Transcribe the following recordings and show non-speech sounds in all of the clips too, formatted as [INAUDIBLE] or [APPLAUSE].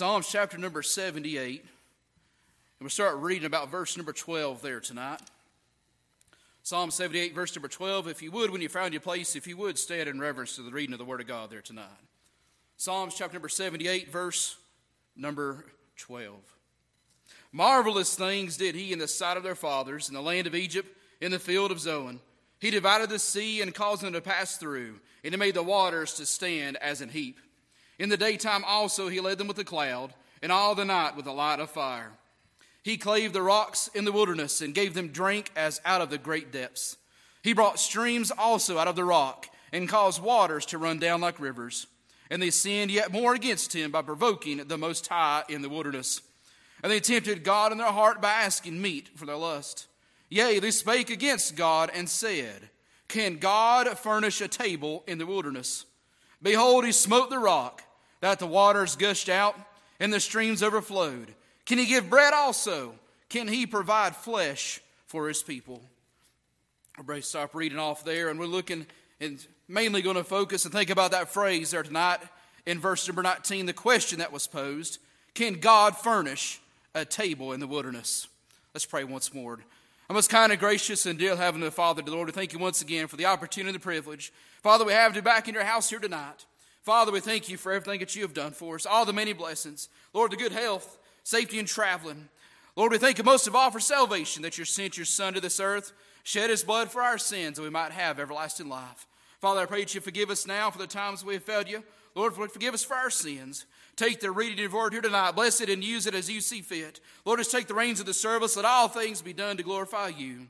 Psalms chapter number 78. And we'll start reading about verse number 12 there tonight. Psalm 78, verse number 12. If you would, when you found your place, if you would, stand in reverence to the reading of the Word of God there tonight. Psalms chapter number 78, verse number 12. Marvelous things did he in the sight of their fathers in the land of Egypt, in the field of Zoan. He divided the sea and caused them to pass through, and he made the waters to stand as an heap. In the daytime also he led them with a cloud, and all the night with a light of fire. He clave the rocks in the wilderness and gave them drink as out of the great depths. He brought streams also out of the rock and caused waters to run down like rivers. And they sinned yet more against him by provoking the Most High in the wilderness. And they tempted God in their heart by asking meat for their lust. Yea, they spake against God and said, Can God furnish a table in the wilderness? Behold, he smote the rock, that the waters gushed out and the streams overflowed. Can he give bread also? Can he provide flesh for his people? Everybody stop reading off there, and we're looking and mainly going to focus and think about that phrase there tonight in verse number 19, the question that was posed Can God furnish a table in the wilderness? Let's pray once more. Our most kind and gracious and dear Heavenly Father, the Lord, we thank you once again for the opportunity and the privilege. Father, we have you back in your house here tonight. Father, we thank you for everything that you have done for us, all the many blessings. Lord, the good health, safety in traveling. Lord, we thank you most of all for salvation that you sent your Son to this earth, shed his blood for our sins, that we might have everlasting life. Father, I pray that you forgive us now for the times we have failed you. Lord, forgive us for our sins. Take the reading of your word here tonight, bless it, and use it as you see fit. Lord, just take the reins of the service. Let all things be done to glorify you.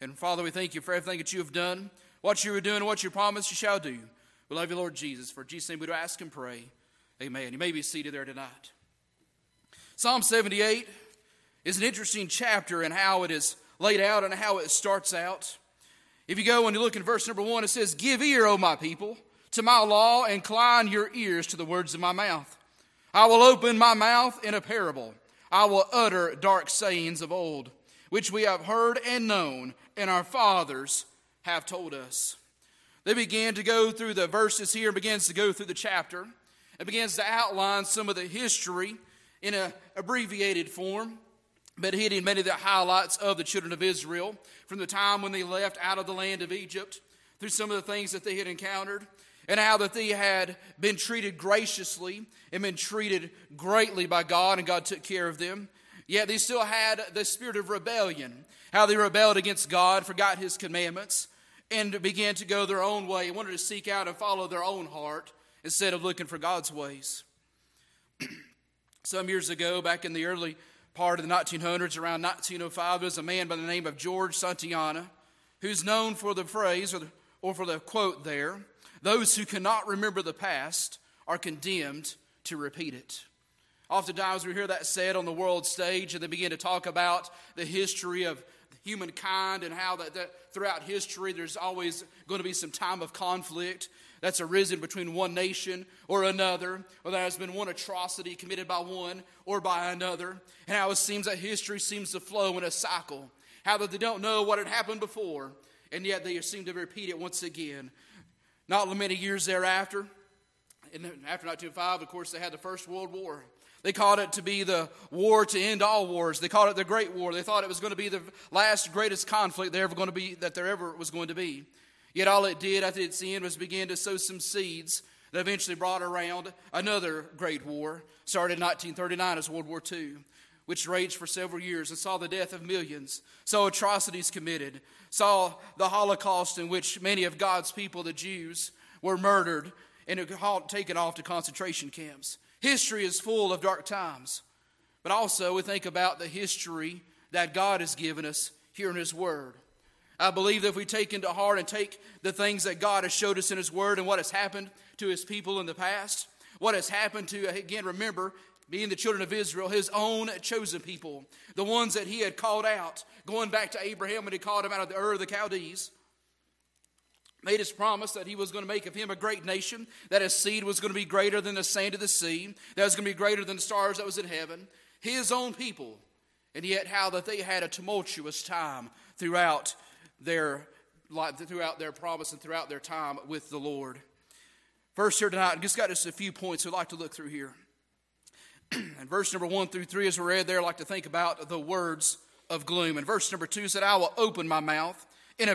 And Father, we thank you for everything that you have done, what you are doing, what you promised you shall do. We love you, Lord Jesus. For Jesus' name we do ask and pray. Amen. You may be seated there tonight. Psalm 78 is an interesting chapter in how it is laid out and how it starts out. If you go and you look in verse number one, it says, Give ear, O my people, to my law, incline your ears to the words of my mouth. I will open my mouth in a parable. I will utter dark sayings of old, which we have heard and known, and our fathers have told us. They began to go through the verses here and begins to go through the chapter. It begins to outline some of the history in an abbreviated form, but hitting many of the highlights of the children of Israel from the time when they left out of the land of Egypt through some of the things that they had encountered and how that they had been treated graciously and been treated greatly by God, and God took care of them. Yet they still had the spirit of rebellion, how they rebelled against God, forgot His commandments, and began to go their own way and wanted to seek out and follow their own heart instead of looking for God's ways. [CLEARS THROAT] Some years ago, back in the early part of the 1900s, around 1905, there was a man by the name of George Santayana who's known for the phrase or, the, or for the quote there those who cannot remember the past are condemned to repeat it. Oftentimes we hear that said on the world stage, and they begin to talk about the history of humankind and how that, that throughout history there's always going to be some time of conflict that's arisen between one nation or another, or there has been one atrocity committed by one or by another, and how it seems that history seems to flow in a cycle. How that they don't know what had happened before, and yet they seem to repeat it once again. Not many years thereafter, and after 1905, of course, they had the First World War. They called it to be the war to end all wars. They called it the Great War. They thought it was going to be the last greatest conflict there ever going to be that there ever was going to be. Yet all it did after its end was begin to sow some seeds that eventually brought around another great war. Started in 1939 as World War II, which raged for several years and saw the death of millions, saw atrocities committed, saw the Holocaust in which many of God's people, the Jews, were murdered and taken off to concentration camps. History is full of dark times, but also we think about the history that God has given us here in His Word. I believe that if we take into heart and take the things that God has showed us in His Word and what has happened to His people in the past, what has happened to, again, remember, being the children of Israel, his own chosen people, the ones that he had called out, going back to Abraham when he called him out of the Ur of the Chaldees, made his promise that he was going to make of him a great nation, that his seed was going to be greater than the sand of the sea, that was going to be greater than the stars that was in heaven, his own people, and yet how that they had a tumultuous time throughout their throughout their promise and throughout their time with the Lord. First here tonight, I just got just a few points we'd like to look through here. [CLEARS THROAT] and verse number one through three, as we read there, I like to think about the words of gloom. And verse number two said, I will open my mouth in a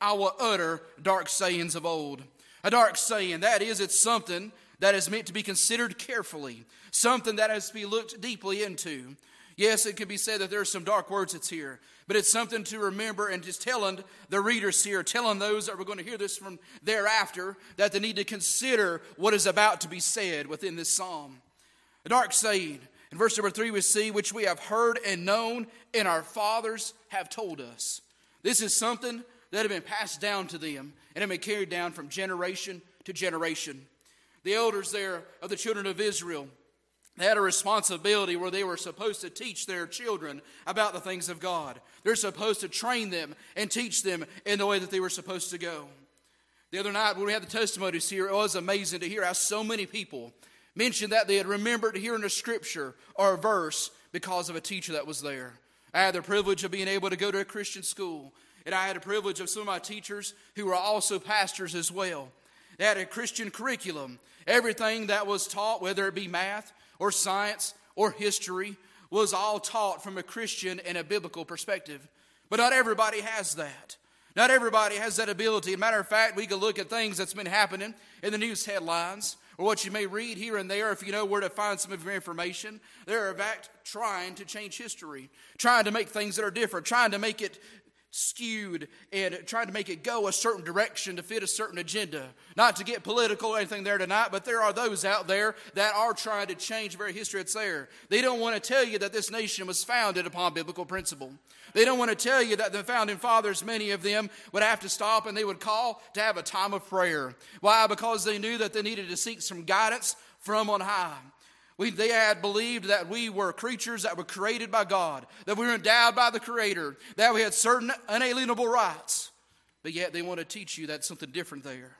I will utter dark sayings of old. A dark saying, that is, it's something that is meant to be considered carefully, something that has to be looked deeply into. Yes, it can be said that there are some dark words that's here, but it's something to remember and just telling the readers here, telling those that we're going to hear this from thereafter, that they need to consider what is about to be said within this psalm. A dark saying. In verse number three, we see, which we have heard and known, and our fathers have told us. This is something that had been passed down to them and had been carried down from generation to generation. The elders there of the children of Israel they had a responsibility where they were supposed to teach their children about the things of God. They're supposed to train them and teach them in the way that they were supposed to go. The other night, when we had the testimonies here, it was amazing to hear how so many people mentioned that they had remembered hearing a scripture or a verse because of a teacher that was there. I had the privilege of being able to go to a Christian school, and I had the privilege of some of my teachers who were also pastors as well. They had a Christian curriculum. Everything that was taught, whether it be math or science or history, was all taught from a Christian and a biblical perspective. But not everybody has that. Not everybody has that ability. matter of fact, we could look at things that's been happening in the news headlines or what you may read here and there if you know where to find some of your information. They're, in fact, trying to change history, trying to make things that are different, trying to make it skewed and trying to make it go a certain direction to fit a certain agenda. Not to get political or anything there tonight, but there are those out there that are trying to change the very history that's there. They don't want to tell you that this nation was founded upon biblical principle. They don't want to tell you that the founding fathers, many of them, would have to stop and they would call to have a time of prayer. Why? Because they knew that they needed to seek some guidance from on high. We, they had believed that we were creatures that were created by God, that we were endowed by the Creator, that we had certain unalienable rights. But yet they want to teach you that something different there.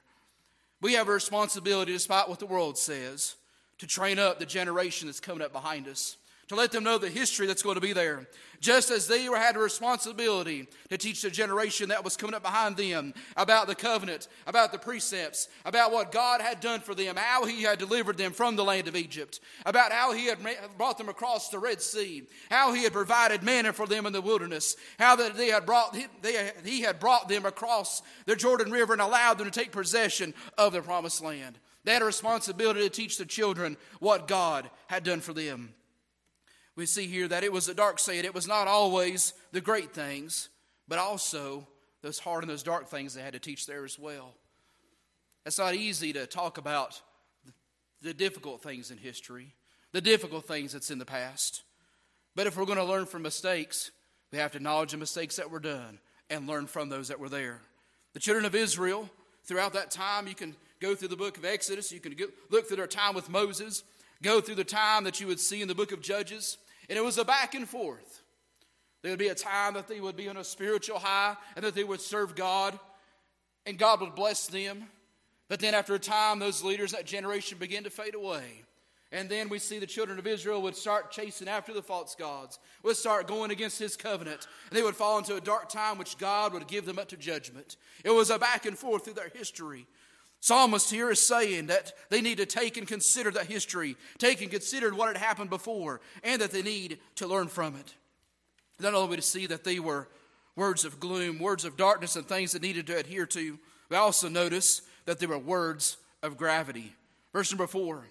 We have a responsibility, despite what the world says, to train up the generation that's coming up behind us to let them know the history that's going to be there. Just as they had a responsibility to teach the generation that was coming up behind them about the covenant, about the precepts, about what God had done for them, how He had delivered them from the land of Egypt, about how He had brought them across the Red Sea, how He had provided manna for them in the wilderness, how that they had brought, they, He had brought them across the Jordan River and allowed them to take possession of the promised land. They had a responsibility to teach the children what God had done for them we see here that it was a dark saying. It was not always the great things, but also those hard and those dark things they had to teach there as well. It's not easy to talk about the difficult things in history, the difficult things that's in the past. But if we're going to learn from mistakes, we have to acknowledge the mistakes that were done and learn from those that were there. The children of Israel, throughout that time, you can go through the book of Exodus, you can look through their time with Moses, go through the time that you would see in the book of Judges. And it was a back and forth. There would be a time that they would be on a spiritual high and that they would serve God, and God would bless them. But then after a time, those leaders, that generation, began to fade away. And then we see the children of Israel would start chasing after the false gods, would start going against his covenant, and they would fall into a dark time which God would give them up to judgment. It was a back and forth through their history. Psalmist here is saying that they need to take and consider that history, take and consider what had happened before, and that they need to learn from it. Not only to see that they were words of gloom, words of darkness, and things that needed to adhere to, we also notice that they were words of gravity. Verse number four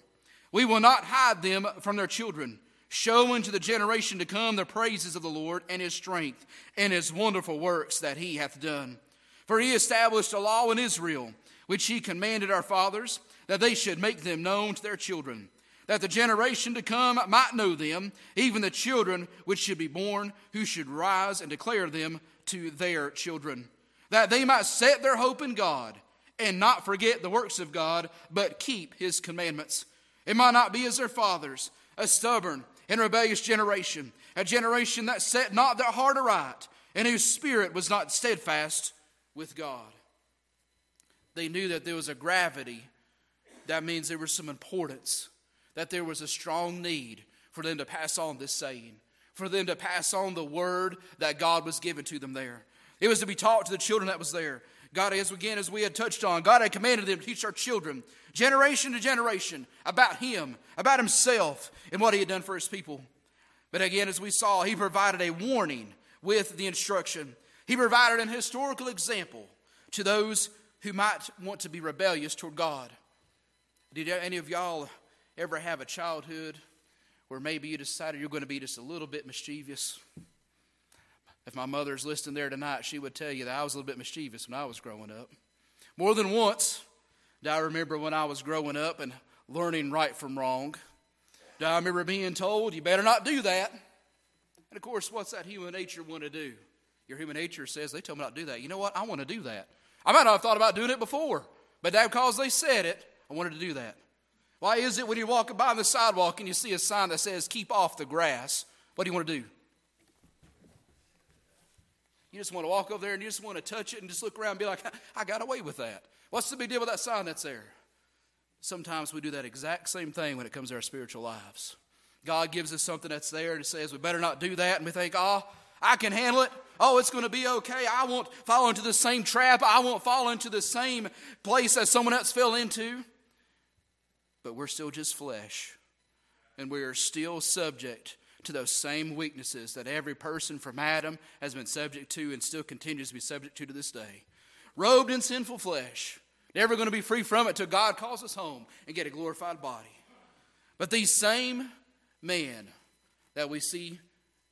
We will not hide them from their children, showing to the generation to come the praises of the Lord and his strength and his wonderful works that he hath done. For he established a law in Israel which he commanded our fathers, that they should make them known to their children, that the generation to come might know them, even the children which should be born, who should rise and declare them to their children, that they might set their hope in God and not forget the works of God, but keep his commandments. It might not be as their fathers, a stubborn and rebellious generation, a generation that set not their heart aright, and whose spirit was not steadfast with God they knew that there was a gravity. That means there was some importance, that there was a strong need for them to pass on this saying, for them to pass on the word that God was given to them there. It was to be taught to the children that was there. God, as again, as we had touched on, God had commanded them to teach our children, generation to generation, about Him, about Himself, and what He had done for His people. But again, as we saw, He provided a warning with the instruction. He provided an historical example to those who might want to be rebellious toward God. Did any of y'all ever have a childhood where maybe you decided you're going to be just a little bit mischievous? If my mother's listening there tonight, she would tell you that I was a little bit mischievous when I was growing up. More than once, do I remember when I was growing up and learning right from wrong? Do I remember being told, you better not do that? And of course, what's that human nature want to do? Your human nature says, they told me not to do that. You know what? I want to do that. I might not have thought about doing it before, but that because they said it, I wanted to do that. Why is it when you're walking by on the sidewalk and you see a sign that says, keep off the grass, what do you want to do? You just want to walk over there and you just want to touch it and just look around and be like, I got away with that. What's the big deal with that sign that's there? Sometimes we do that exact same thing when it comes to our spiritual lives. God gives us something that's there and says we better not do that, and we think, oh, I can handle it. Oh, it's going to be okay. I won't fall into the same trap. I won't fall into the same place that someone else fell into. But we're still just flesh, and we are still subject to those same weaknesses that every person from Adam has been subject to and still continues to be subject to to this day. Robed in sinful flesh, never going to be free from it till God calls us home and get a glorified body. But these same men that we see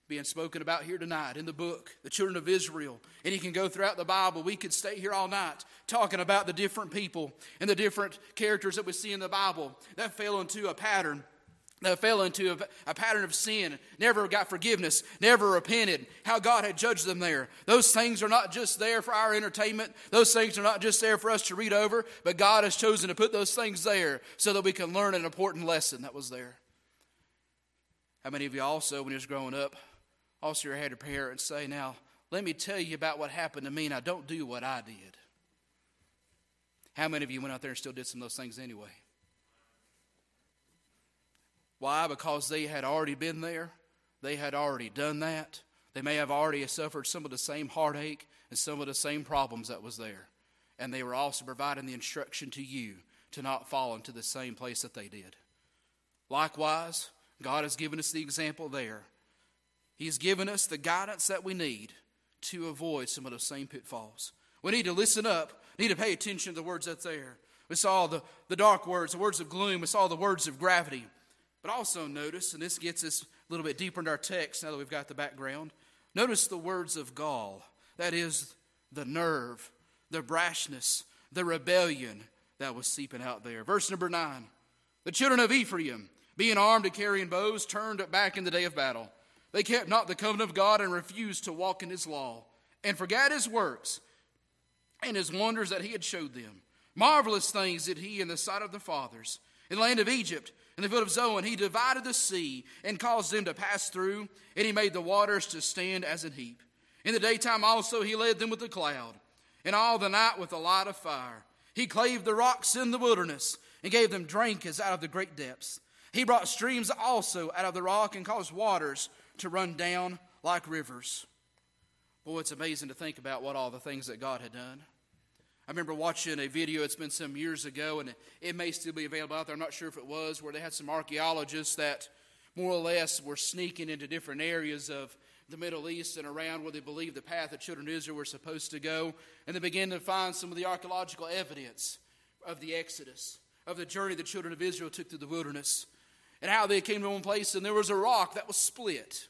being spoken about here tonight in the book, the children of Israel. And you can go throughout the Bible. We could stay here all night talking about the different people and the different characters that we see in the Bible that fell into a pattern that fell into a, a, pattern of sin, never got forgiveness, never repented, how God had judged them there. Those things are not just there for our entertainment, those things are not just there for us to read over, but God has chosen to put those things there so that we can learn an important lesson that was there. How many of you also, when you was growing up, also had your parents say, Now, let me tell you about what happened to me, Now, don't do what I did? How many of you went out there and still did some of those things anyway? Why? Because they had already been there. They had already done that. They may have already suffered some of the same heartache and some of the same problems that was there. And they were also providing the instruction to you to not fall into the same place that they did. Likewise, God has given us the example there. He's given us the guidance that we need to avoid some of those same pitfalls. We need to listen up, need to pay attention to the words that's there. We saw the, the dark words, the words of gloom, we saw the words of gravity. But also notice, and this gets us a little bit deeper into our text now that we've got the background, notice the words of gall. That is the nerve, the brashness, the rebellion that was seeping out there. Verse number nine The children of Ephraim, being armed and carrying bows, turned back in the day of battle. They kept not the covenant of God and refused to walk in his law, and forgot his works and his wonders that he had showed them. Marvelous things did he in the sight of the fathers. In the land of Egypt, in the field of Zoan, he divided the sea and caused them to pass through, and he made the waters to stand as an heap. In the daytime also he led them with a cloud, and all the night with a light of fire. He clave the rocks in the wilderness, and gave them drink as out of the great depths. He brought streams also out of the rock, and caused waters to run down like rivers. Boy, it's amazing to think about what all the things that God had done. I remember watching a video, it's been some years ago, and it, may still be available out there. I'm not sure if it was, where they had some archaeologists that more or less were sneaking into different areas of the Middle East and around where they believed the path the children of Israel were supposed to go. And they began to find some of the archaeological evidence of the Exodus, of the journey the children of Israel took through the wilderness, and how they came to one place and there was a rock that was split.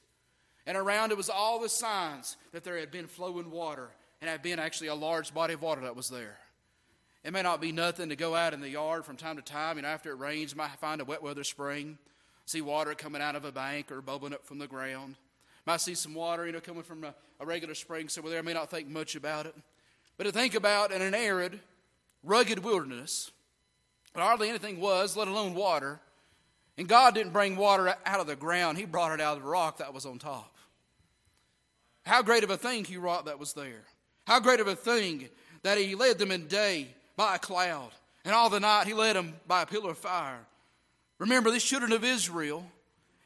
And around it was all the signs that there had been flowing water and had been actually a large body of water that was there. It may not be nothing to go out in the yard from time to time. You know, after it rains, you might find a wet weather spring, see water coming out of a bank or bubbling up from the ground. Might see some water, you know, coming from a, a regular spring somewhere there. I may not think much about it. But to think about in an arid, rugged wilderness, hardly anything was, let alone water. And God didn't bring water out of the ground, He brought it out of the rock that was on top. How great of a thing He wrought that was there. How great of a thing that he led them in day by a cloud, and all the night he led them by a pillar of fire. Remember, these children of Israel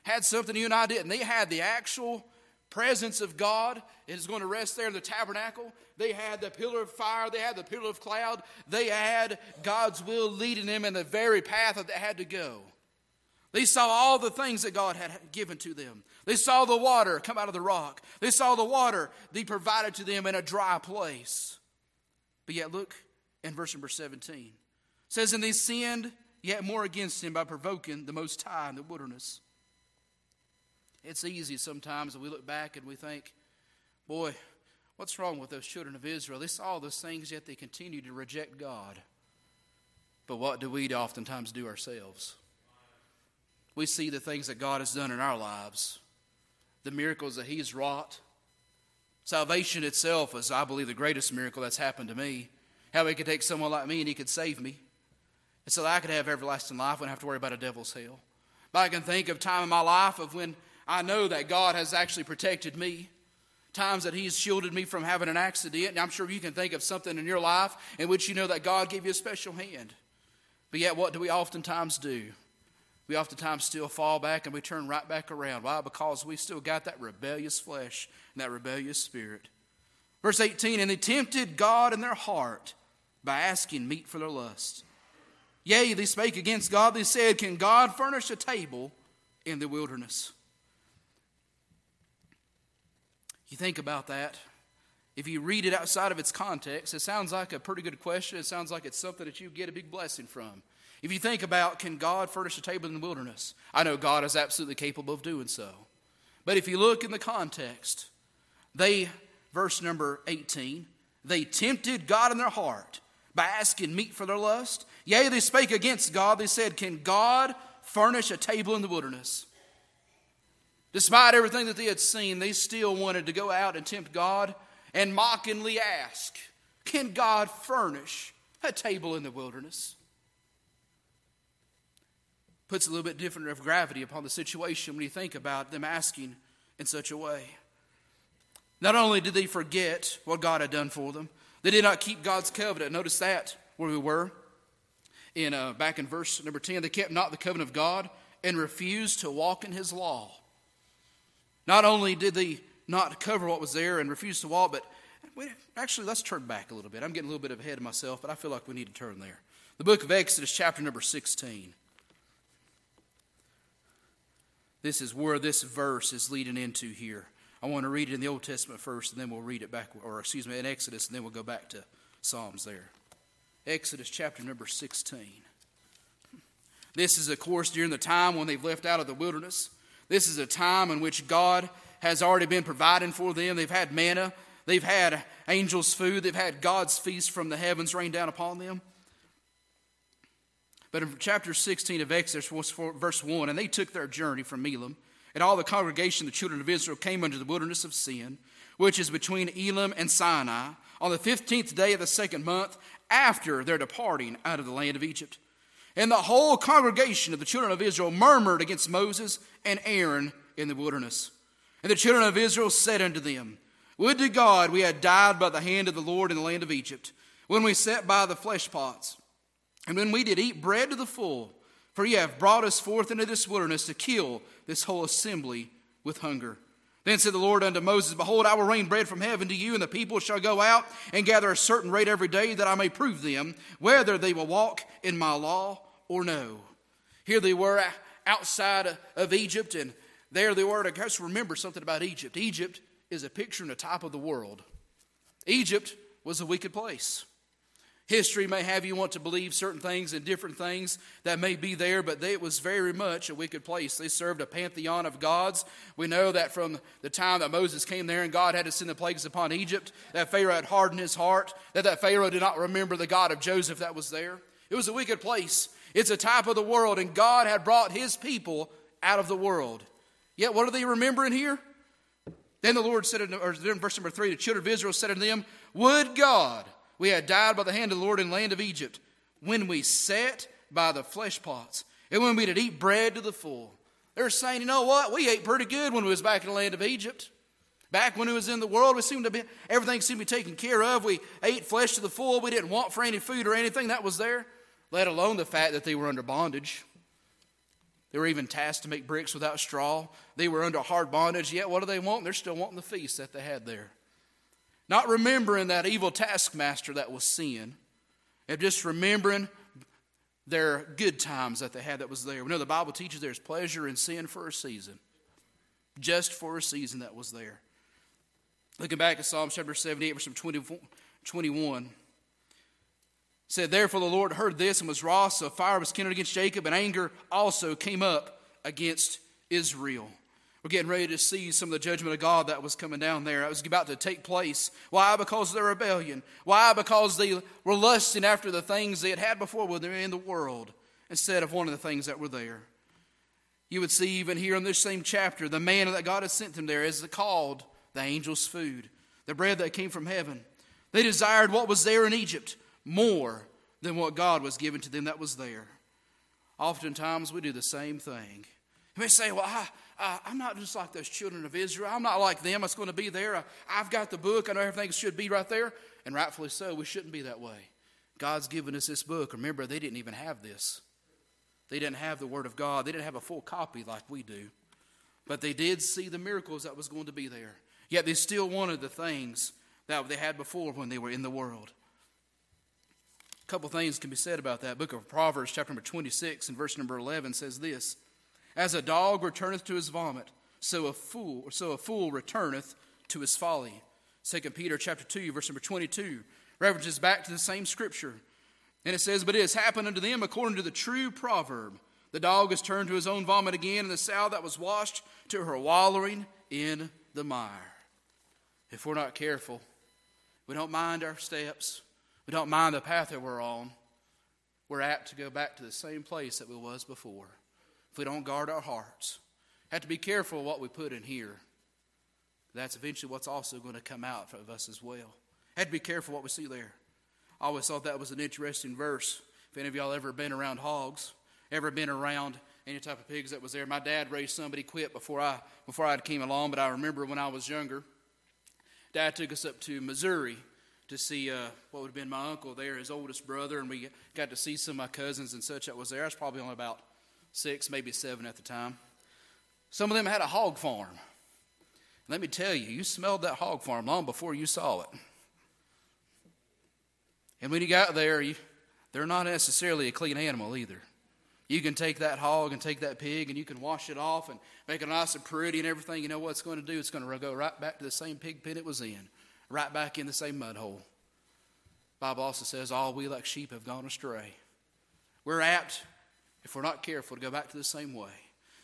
had something you and I didn't. They had the actual presence of God is going to rest there in the tabernacle. They had the pillar of fire, they had the pillar of cloud, they had God's will leading them in the very path that they had to go. They saw all the things that God had given to them. They saw the water come out of the rock. They saw the water be provided to them in a dry place. But yet, look in verse number 17. It says, And they sinned yet more against him by provoking the Most High in the wilderness. It's easy sometimes when we look back and we think, boy, what's wrong with those children of Israel? They saw those things, yet they continue to reject God. But what do we oftentimes do ourselves? We see the things that God has done in our lives, the miracles that He's wrought. Salvation itself is, I believe, the greatest miracle that's happened to me. How He could take someone like me and He could save me. And so that I could have everlasting life, wouldn't have to worry about a devil's hell. But I can think of time in my life of when I know that God has actually protected me. Times that He's shielded me from having an accident. And I'm sure you can think of something in your life in which you know that God gave you a special hand. But yet, what do we oftentimes do? We oftentimes still fall back and we turn right back around. Why? Because we still got that rebellious flesh and that rebellious spirit. Verse 18 And they tempted God in their heart by asking meat for their lust. Yea, they spake against God. They said, Can God furnish a table in the wilderness? You think about that. If you read it outside of its context, it sounds like a pretty good question. It sounds like it's something that you get a big blessing from. If you think about, can God furnish a table in the wilderness? I know God is absolutely capable of doing so. But if you look in the context, they, verse number 18, they tempted God in their heart by asking meat for their lust. Yea, they spake against God. They said, Can God furnish a table in the wilderness? Despite everything that they had seen, they still wanted to go out and tempt God and mockingly ask, Can God furnish a table in the wilderness? Puts a little bit different of gravity upon the situation when you think about them asking in such a way. Not only did they forget what God had done for them, they did not keep God's covenant. Notice that where we were in uh, back in verse number 10 they kept not the covenant of god and refused to walk in his law not only did they not cover what was there and refuse to walk, but actually, let's turn back a little bit. I'm getting a little bit ahead of myself, but I feel like we need to turn there. The book of Exodus, chapter number 16. This is where this verse is leading into here. I want to read it in the Old Testament first, and then we'll read it back, or excuse me, in Exodus, and then we'll go back to Psalms there. Exodus chapter number 16. This is, of course, during the time when they've left out of the wilderness. This is a time in which God has already been providing for them. They've had manna, they've had angels' food, they've had God's feast from the heavens rain down upon them. But in chapter 16 of Exodus, verse 1, and they took their journey from Elim, and all the congregation of the children of Israel came unto the wilderness of Sin, which is between Elim and Sinai, on the 15th day of the second month after their departing out of the land of Egypt. And the whole congregation of the children of Israel murmured against Moses and Aaron in the wilderness. And the children of Israel said unto them, Would to God we had died by the hand of the Lord in the land of Egypt, when we sat by the flesh pots, and when we did eat bread to the full, for ye have brought us forth into this wilderness to kill this whole assembly with hunger. Then said the Lord unto Moses, Behold, I will rain bread from heaven to you, and the people shall go out and gather a certain rate every day, that I may prove them whether they will walk in my law or no. Here they were outside of Egypt, and there they were. Just remember something about Egypt. Egypt is a picture and a type of the world. Egypt was a wicked place. History may have you want to believe certain things and different things that may be there, but they, it was very much a wicked place. They served a pantheon of gods. We know that from the time that Moses came there and God had to send the plagues upon Egypt, that Pharaoh had hardened his heart, that that Pharaoh did not remember the God of Joseph that was there. It was a wicked place. It's a type of the world, and God had brought his people out of the world. Yet, what are they remembering here? Then the Lord said, or in verse number three, the children of Israel said unto them, Would God we had died by the hand of the Lord in the land of Egypt, when we sat by the flesh pots, and when we did eat bread to the full. They're saying, you know what? We ate pretty good when we was back in the land of Egypt. Back when we was in the world, we seemed to be everything seemed to be taken care of. We ate flesh to the full. We didn't want for any food or anything that was there, let alone the fact that they were under bondage. They were even tasked to make bricks without straw. They were under hard bondage, yet what do they want? They're still wanting the feast that they had there. Not remembering that evil taskmaster that was sin, and just remembering their good times that they had that was there. We know the Bible teaches there's pleasure in sin for a season, just for a season that was there. Looking back at Psalm chapter 78, verse 21 said, Therefore the Lord heard this and was wroth, so fire was kindled against Jacob, and anger also came up against Israel. We're getting ready to see some of the judgment of God that was coming down there. That was about to take place. Why? Because of their rebellion. Why? Because they were lusting after the things they had had before when they were in the world instead of one of the things that were there. You would see even here in this same chapter, the man that God had sent them there is called the angel's food, the bread that came from heaven. They desired what was there in Egypt more than what God was giving to them that was there. Oftentimes we do the same thing. You may say, Well, I, Uh, I, am not just like those children of Israel. I'm not like them. It's going to be there. I, I've got the book. I know everything should be right there. And rightfully so, we shouldn't be that way. God's given us this book. Remember, they didn't even have this. They didn't have the Word of God. They didn't have a full copy like we do. But they did see the miracles that was going to be there. Yet they still wanted the things that they had before when they were in the world A couple things can be said about that. Book of Proverbs, chapter number 26, and verse number 11 says this As a dog returneth to his vomit, so a fool, so a fool returneth to his folly. 2 Peter chapter 2, verse number 22 references back to the same scripture. And it says, But it has happened unto them according to the true proverb. The dog has turned to his own vomit again, and the sow that was washed to her wallowing in the mire. If we're not careful, we don't mind our steps, we don't mind the path that we're on, we're apt to go back to the same place that we was before. If we don't guard our hearts, have to be careful what we put in here. That's eventually what's also going to come out of us as well. Have to be careful what we see there. I always thought that was an interesting verse. If any of y'all ever been around hogs, ever been around any type of pigs that was there. My dad raised somebody quit before I before I came along, but I remember when I was younger, Dad took us up to Missouri to see uh, what would have been my uncle there, his oldest brother, and we got to see some of my cousins and such that was there. I was probably only about six, maybe seven at the time. Some of them had a hog farm. Let me tell you, you smelled that hog farm long before you saw it. And when you got there, you, they're not necessarily a clean animal either. You can take that hog and take that pig and you can wash it off and make it nice and pretty and everything. You know what it's going to do? It's going to go right back to the same pig pen it was in right back in the same mud hole. Bible also says, All we like sheep have gone astray. We're apt, if we're not careful, to go back to the same way,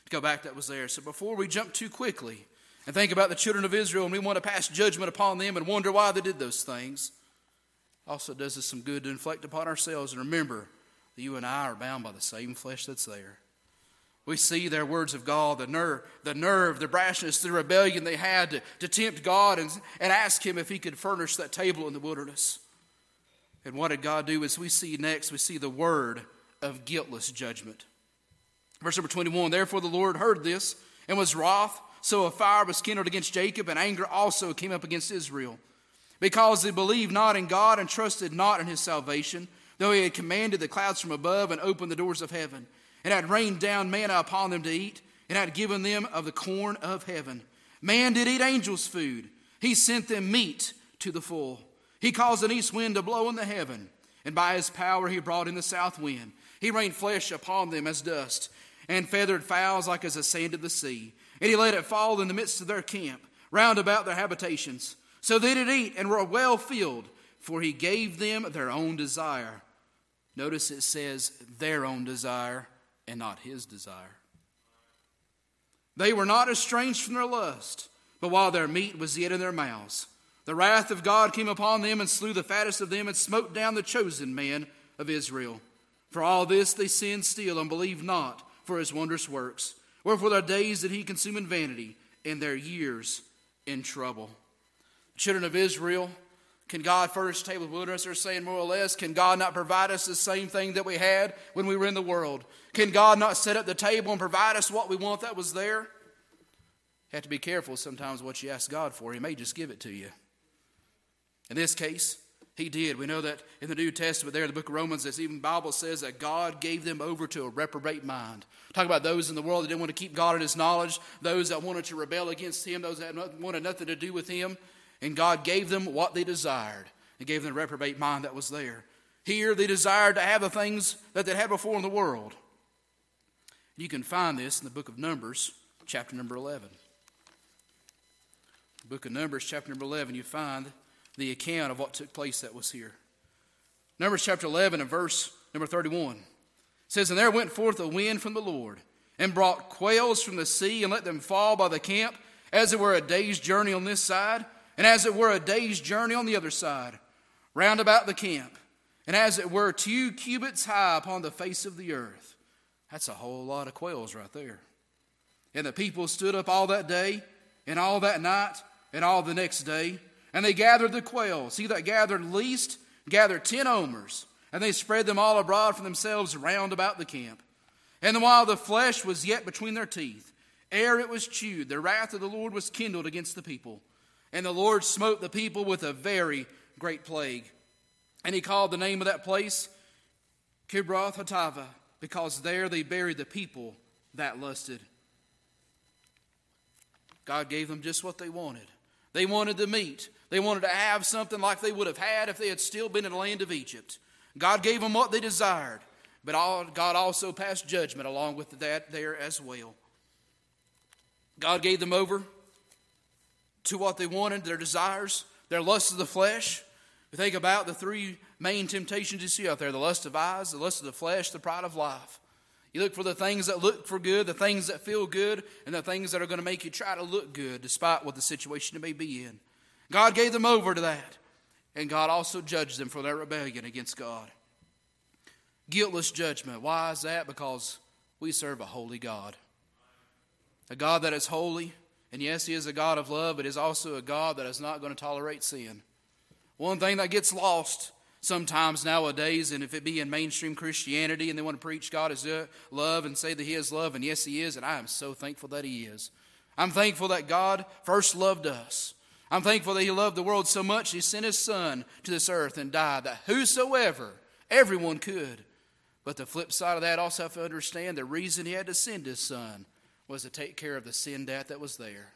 to go back that was there. So before we jump too quickly and think about the children of Israel and we want to pass judgment upon them and wonder why they did those things, also does us some good to inflict upon ourselves and remember that you and I are bound by the same flesh that's there. We see their words of God, the nerve, the nerve, the brashness, the rebellion they had to, to tempt God and, and ask Him if He could furnish that table in the wilderness. And what did God do? As we see next, we see the word of guiltless judgment. Verse number 21 Therefore the Lord heard this and was wroth, so a fire was kindled against Jacob, and anger also came up against Israel. Because they believed not in God and trusted not in His salvation, though He had commanded the clouds from above and opened the doors of heaven and had rained down manna upon them to eat, and had given them of the corn of heaven. Man did eat angels' food. He sent them meat to the full. He caused an east wind to blow in the heaven, and by his power he brought in the south wind. He rained flesh upon them as dust, and feathered fowls like as the sand of the sea. And he let it fall in the midst of their camp, round about their habitations. So they did eat and were well filled, for he gave them their own desire. Notice it says their own desire and not his desire. They were not estranged from their lust, but while their meat was yet in their mouths, the wrath of God came upon them and slew the fattest of them and smote down the chosen man of Israel. For all this they sinned still and believed not for his wondrous works. Wherefore their days did he consume in vanity, and their years in trouble. children of Israel can God furnish a table of wilderness? They're saying more or less, can God not provide us the same thing that we had when we were in the world? Can God not set up the table and provide us what we want that was there? You have to be careful sometimes what you ask God for. He may just give it to you. In this case, He did. We know that in the New Testament, there in the book of Romans, as even Bible says that God gave them over to a reprobate mind. Talk about those in the world that didn't want to keep God in His knowledge, those that wanted to rebel against Him, those that wanted nothing to do with Him, and God gave them what they desired. He gave them the reprobate mind that was there. Here, they desired to have the things that they had before in the world. You can find this in the book of Numbers, chapter number 11. The book of Numbers, chapter number 11, you find the account of what took place that was here. Numbers chapter 11 and verse number 31 says, And there went forth a wind from the Lord, and brought quails from the sea, and let them fall by the camp, as it were a day's journey on this side, and as it were a day's journey on the other side, round about the camp, and as it were two cubits high upon the face of the earth. That's a whole lot of quails right there. And the people stood up all that day, and all that night, and all the next day, and they gathered the quails. He that gathered least gathered ten omers, and they spread them all abroad for themselves round about the camp. And while the flesh was yet between their teeth, ere it was chewed, the wrath of the Lord was kindled against the people. And the Lord smote the people with a very great plague. And he called the name of that place Kibroth Hattaavah, because there they buried the people that lusted. God gave them just what they wanted. They wanted the meat. They wanted to have something like they would have had if they had still been in the land of Egypt. God gave them what they desired, but God also passed judgment along with that there as well. God gave them over to what they wanted, their desires, their lusts of the flesh. We think about the three main temptations you see out there the lust of eyes, the lust of the flesh, the pride of life. You look for the things that look for good, the things that feel good, and the things that are going to make you try to look good despite what the situation you may be in. God gave them over to that. And God also judged them for their rebellion against God. Guiltless judgment. Why is that? Because we serve a holy God. A God that is holy, and yes, He is a God of love, but is also a God that is not going to tolerate sin. One thing that gets lost sometimes nowadays, and if it be in mainstream Christianity and they want to preach God is uh, love and say that He is love, and yes, He is, and I am so thankful that He is. I'm thankful that God first loved us. I'm thankful that He loved the world so much He sent His Son to this earth and died that whosoever, everyone could. But the flip side of that also have to understand the reason He had to send His Son was to take care of the sin debt that was there.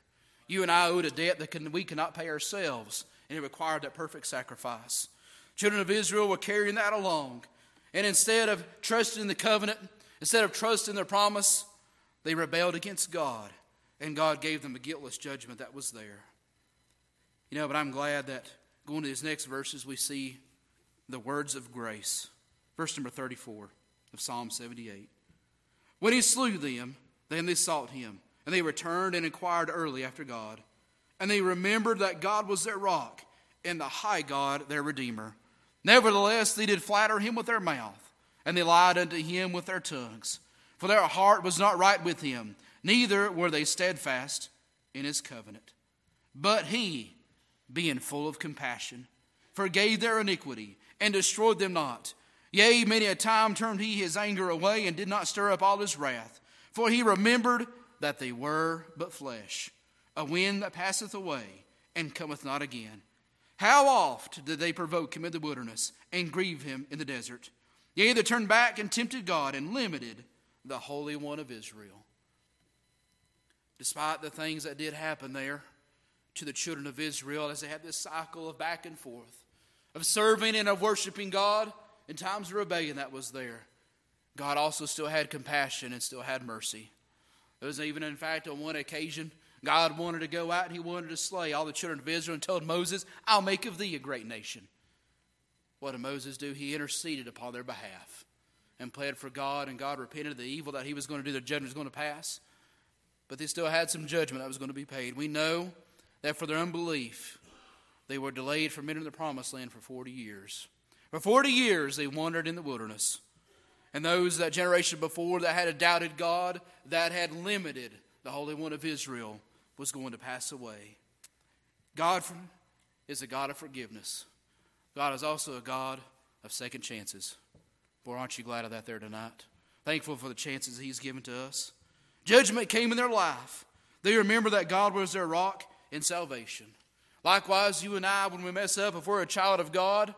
You and I owed a debt that we cannot pay ourselves, and it required that perfect sacrifice. Children of Israel were carrying that along. And instead of trusting the covenant, instead of trusting their promise, they rebelled against God. And God gave them a guiltless judgment that was there. You know, but I'm glad that going to these next verses, we see the words of grace. Verse number 34 of Psalm 78. When he slew them, then they sought him, and they returned and inquired early after God. And they remembered that God was their rock, and the high God their Redeemer. Nevertheless, they did flatter him with their mouth, and they lied unto him with their tongues. For their heart was not right with him, neither were they steadfast in his covenant. But he, being full of compassion, forgave their iniquity, and destroyed them not. Yea, many a time turned he his anger away, and did not stir up all his wrath. For he remembered that they were but flesh, a wind that passeth away, and cometh not again. How oft did they provoke him in the wilderness, and grieve him in the desert? Yea, they turned back and tempted God, and limited the Holy One of Israel. Despite the things that did happen there, to the children of Israel as they had this cycle of back and forth of serving and of worshiping God in times of rebellion that was there. God also still had compassion and still had mercy. There was even, in fact, on one occasion, God wanted to go out and he wanted to slay all the children of Israel and told Moses, I'll make of thee a great nation. What did Moses do? He interceded upon their behalf and pled for God, and God repented of the evil that he was going to do, the judgment was going to pass. But they still had some judgment that was going to be paid. We know that for their unbelief, they were delayed from entering the promised land for 40 years. For 40 years, they wandered in the wilderness. And those, that generation before that had doubted God, that had limited the Holy One of Israel, was going to pass away. God is a God of forgiveness. God is also a God of second chances. Boy, aren't you glad of that there tonight? Thankful for the chances He's given to us. Judgment came in their life. They remember that God was their rock in salvation. Likewise, you and I, when we mess up, if we're a child of God,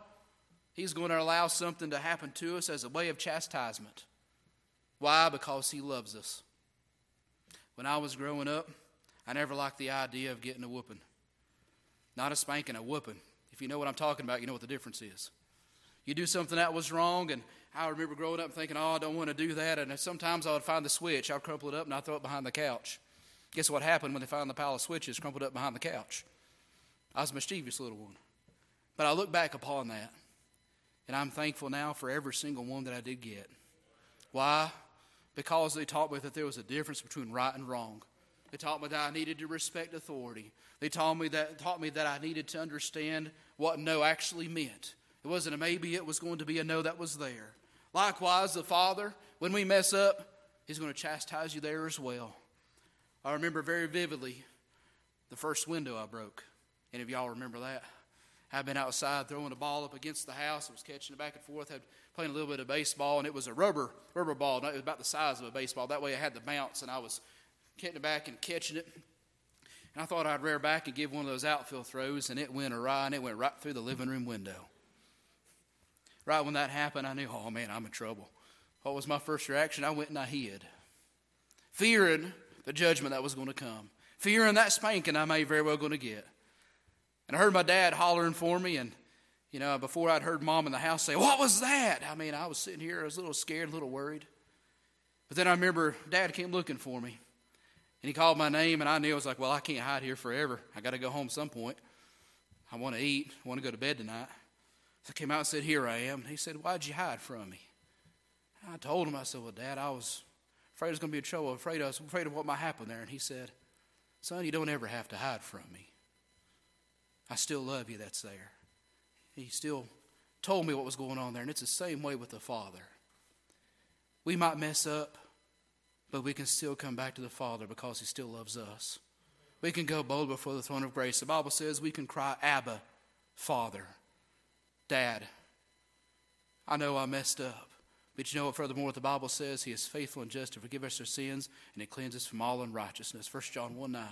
He's going to allow something to happen to us as a way of chastisement. Why? Because He loves us. When I was growing up, I never liked the idea of getting a whooping. Not a spanking, a whooping. If you know what I'm talking about, you know what the difference is. You do something that was wrong, and I remember growing up thinking, oh, I don't want to do that. And sometimes I would find the switch, I'd crumple it up, and I'd throw it behind the couch. Guess what happened when they found the pile of switches crumpled up behind the couch? I was a mischievous little one. But I look back upon that, and I'm thankful now for every single one that I did get. Why? Because they taught me that there was a difference between right and wrong. They taught me that I needed to respect authority. They taught me that, taught me that I needed to understand what no actually meant. It wasn't a maybe, it was going to be a no that was there. Likewise, the Father, when we mess up, He's going to chastise you there as well. I remember very vividly the first window I broke. Any of y'all remember that? I'd been outside throwing a ball up against the house. I was catching it back and forth. I'd playing a little bit of baseball, and it was a rubber rubber ball. It was about the size of a baseball. That way, I had the bounce, and I was getting it back and catching it. And I thought I'd rear back and give one of those outfield throws, and it went awry, and it went right through the living room window. Right when that happened, I knew, oh man, I'm in trouble. What was my first reaction? I went and I hid, fearing the judgment that was going to come, fearing that spanking I may very well going to get. And I heard my dad hollering for me, and you know, before I'd heard mom in the house say, "What was that?" I mean, I was sitting here, I was a little scared, a little worried. But then I remember dad came looking for me, and he called my name, and I knew I was like, "Well, I can't hide here forever. I got to go home some point. I want to eat. I want to go to bed tonight." So I came out and said, Here I am. And he said, Why'd you hide from me? I told him, I said, Well, Dad, I was afraid was going to be a trouble. Afraid was afraid of what might happen there. And he said, Son, you don't ever have to hide from me. I still love you, that's there. He still told me what was going on there. And it's the same way with the Father. We might mess up, but we can still come back to the Father because He still loves us. We can go bold before the throne of grace. The Bible says we can cry, Abba, Father. Dad, I know I messed up. But you know what, furthermore, the Bible says He is faithful and just to forgive us our sins and He cleanses us from all unrighteousness. 1 John 1 9.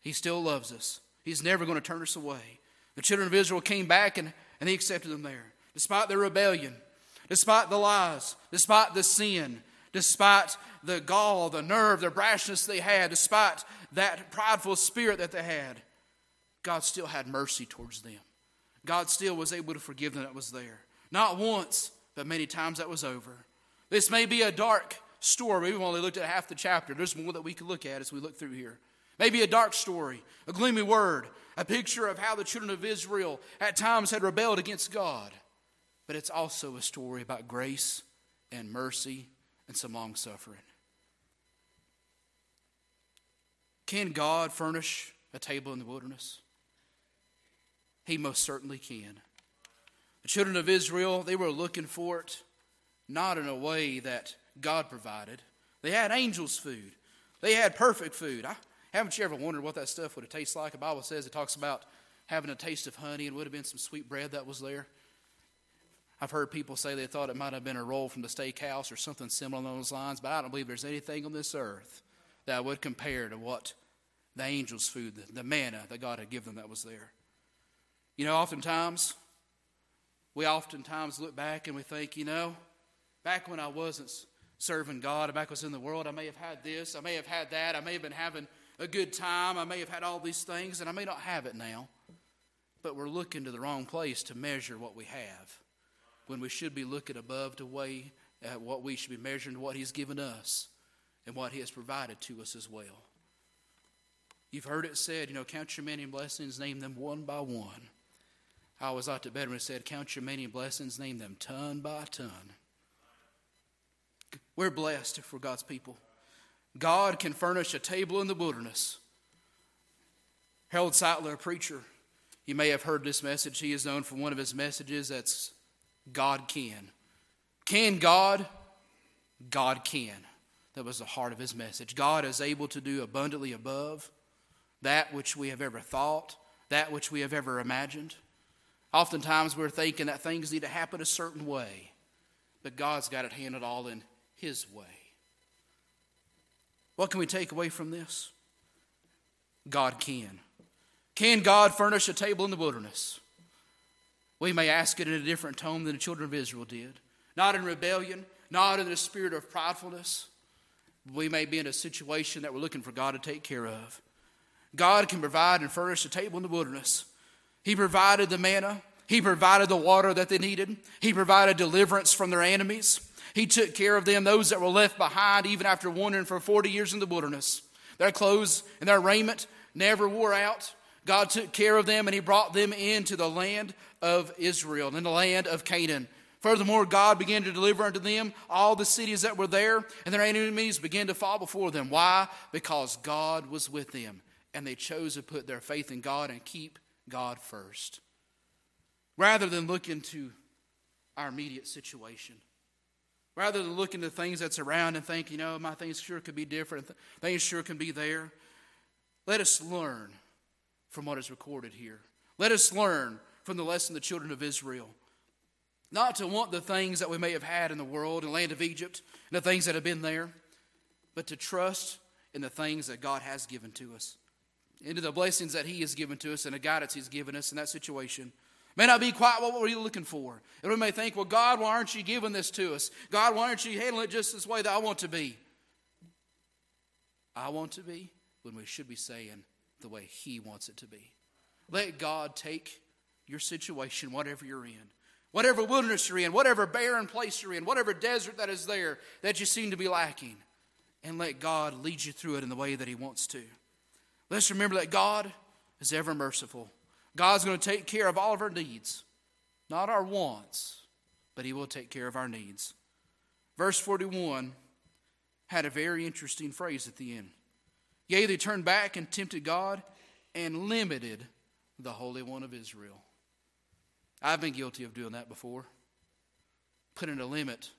He still loves us, He's never going to turn us away. The children of Israel came back and, and He accepted them there. Despite their rebellion, despite the lies, despite the sin, despite the gall, the nerve, the brashness they had, despite that prideful spirit that they had, God still had mercy towards them. God still was able to forgive them that was there. Not once, but many times that was over. This may be a dark story. We've only looked at half the chapter. There's more that we could look at as we look through here. Maybe a dark story, a gloomy word, a picture of how the children of Israel at times had rebelled against God. But it's also a story about grace and mercy and some long suffering. Can God furnish a table in the wilderness? He most certainly can. Children of Israel, they were looking for it not in a way that God provided. They had angels' food, they had perfect food. I, haven't you ever wondered what that stuff would have tasted like? The Bible says it talks about having a taste of honey and would have been some sweet bread that was there. I've heard people say they thought it might have been a roll from the steakhouse or something similar along those lines, but I don't believe there's anything on this earth that would compare to what the angels' food, the, the manna that God had given them that was there. You know, oftentimes, we oftentimes look back and we think, you know, back when I wasn't serving God, back when I was in the world, I may have had this, I may have had that, I may have been having a good time, I may have had all these things, and I may not have it now. But we're looking to the wrong place to measure what we have when we should be looking above to weigh at what we should be measuring what He's given us and what He has provided to us as well. You've heard it said, you know, count your many blessings, name them one by one. I was out to bed it said, Count your many blessings, name them ton by ton. We're blessed for God's people. God can furnish a table in the wilderness. Harold Sightler, a preacher, you may have heard this message. He is known for one of his messages that's God can. Can God? God can. That was the heart of his message. God is able to do abundantly above that which we have ever thought, that which we have ever imagined. Oftentimes we're thinking that things need to happen a certain way, but God's got it handled all in His way. What can we take away from this? God can. Can God furnish a table in the wilderness? We may ask it in a different tone than the children of Israel did. Not in rebellion, not in the spirit of pridefulness. We may be in a situation that we're looking for God to take care of. God can provide and furnish a table in the wilderness. He provided the manna, He provided the water that they needed, He provided deliverance from their enemies. He took care of them, those that were left behind, even after wandering for 40 years in the wilderness. Their clothes and their raiment never wore out. God took care of them and He brought them into the land of Israel, in the land of Canaan. Furthermore, God began to deliver unto them all the cities that were there, and their enemies began to fall before them. Why? Because God was with them, and they chose to put their faith in God and keep God first. Rather than look into our immediate situation, rather than look into things that's around and think, you know, my things sure could be different, things sure can be there, let us learn from what is recorded here. Let us learn from the lesson the children of Israel. Not to want the things that we may have had in the world, in the land of Egypt, and the things that have been there, but to trust in the things that God has given to us, into the blessings that He has given to us, and the guidance He's given us in that situation. May not be quite what we're looking for. And we may think, well, God, why aren't you giving this to us? God, why aren't you handling it just this way that I want to be? I want to be when we should be saying the way He wants it to be. Let God take your situation, whatever you're in, whatever wilderness you're in, whatever barren place you're in, whatever desert that is there that you seem to be lacking, and let God lead you through it in the way that He wants to. Let's remember that God is ever merciful. God's going to take care of all of our needs, not our wants, but He will take care of our needs. Verse 41 had a very interesting phrase at the end. Yea, they turned back and tempted God and limited the Holy One of Israel. I've been guilty of doing that before, putting a limit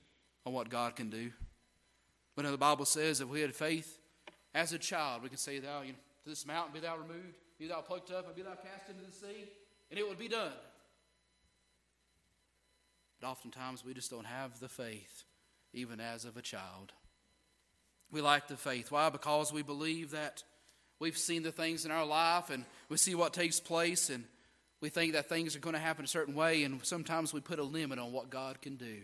on what God can do. But the Bible says if we had faith as a child, we could say, Thou, you know, to this mountain be thou removed, be thou plucked up, and be thou cast into the sea, and it would be done. But oftentimes we just don't have the faith, even as of a child. We lack the faith. Why? Because we believe that we've seen the things in our life and we see what takes place and we think that things are going to happen a certain way, and sometimes we put a limit on what God can do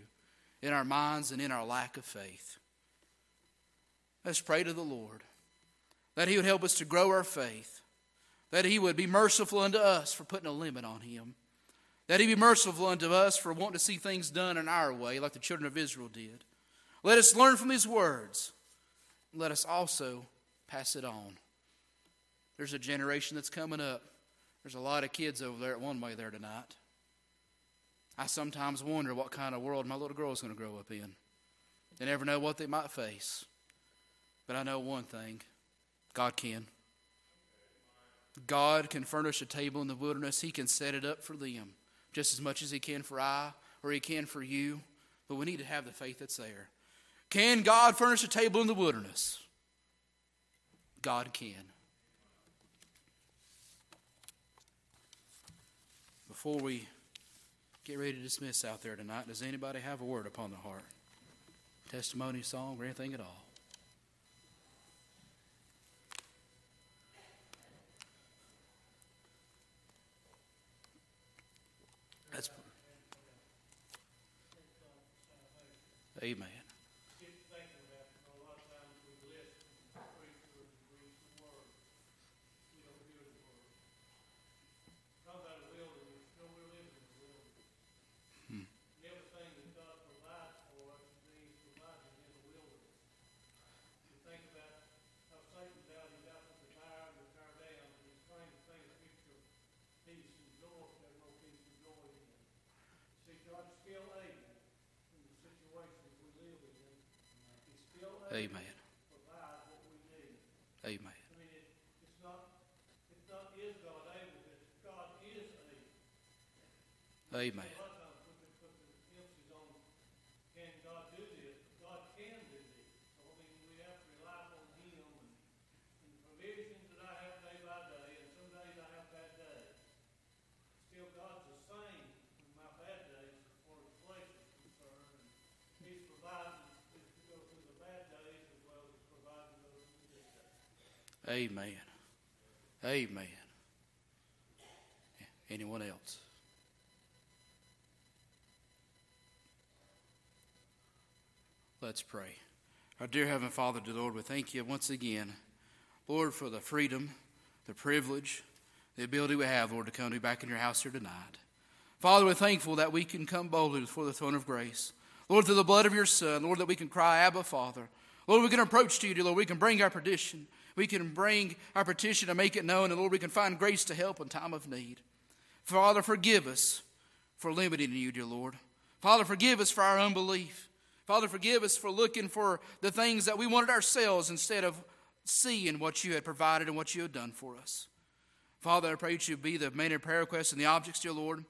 in our minds and in our lack of faith. Let's pray to the Lord that He would help us to grow our faith, that He would be merciful unto us for putting a limit on Him, that He be merciful unto us for wanting to see things done in our way, like the children of Israel did. Let us learn from His words. Let us also pass it on. There's a generation that's coming up there's a lot of kids over there at One Way there tonight. I sometimes wonder what kind of world my little girl is going to grow up in. They never know what they might face. But I know one thing God can. God can furnish a table in the wilderness, He can set it up for them just as much as He can for I or He can for you. But we need to have the faith that's there. Can God furnish a table in the wilderness? God can. before we get ready to dismiss out there tonight, does anybody have a word upon the heart? Testimony, song, or anything at all? That's Amen. Amen. Amen. Amen. Amen. Amen. Anyone else? Let's pray. Our dear Heavenly Father, dear Lord, we thank you once again, Lord, for the freedom, the privilege, the ability we have, Lord, to come to back in your house here tonight. Father, we're thankful that we can come boldly before the throne of grace. Lord, through the blood of your Son, Lord, that we can cry, Abba, Father. Lord, we can approach to you, dear Lord. We can bring our petition. We can bring our petition and make it known, and Lord, we can find grace to help in time of need. Father, forgive us for limiting you, dear Lord. Father, forgive us for our unbelief. Father, forgive us for looking for the things that we wanted ourselves instead of seeing what you had provided and what you had done for us. Father, I pray that you be the main prayer requests and the objects, dear Lord.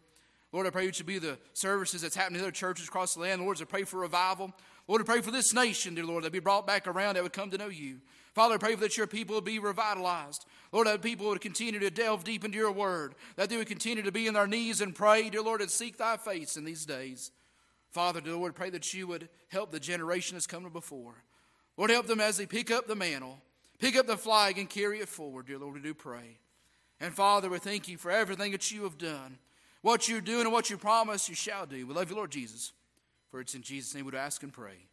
Lord, I pray that you be the services that's happening in other churches across the land. Lord, I pray for revival. Lord, I pray for this nation, dear Lord, that be brought back around that would come to know you. Father, I pray that your people would be revitalized. Lord, that people would continue to delve deep into your word, that they would continue to be in their knees and pray, dear Lord, and seek thy face in these days. Father, dear Lord, pray that you would help the generation that's coming before. Lord, help them as they pick up the mantle, pick up the flag, and carry it forward, dear Lord, we do pray. And Father, we thank you for everything that you have done, what you're doing, and what you promise you shall do. We love you, Lord Jesus. For it's in Jesus' name we do ask and pray.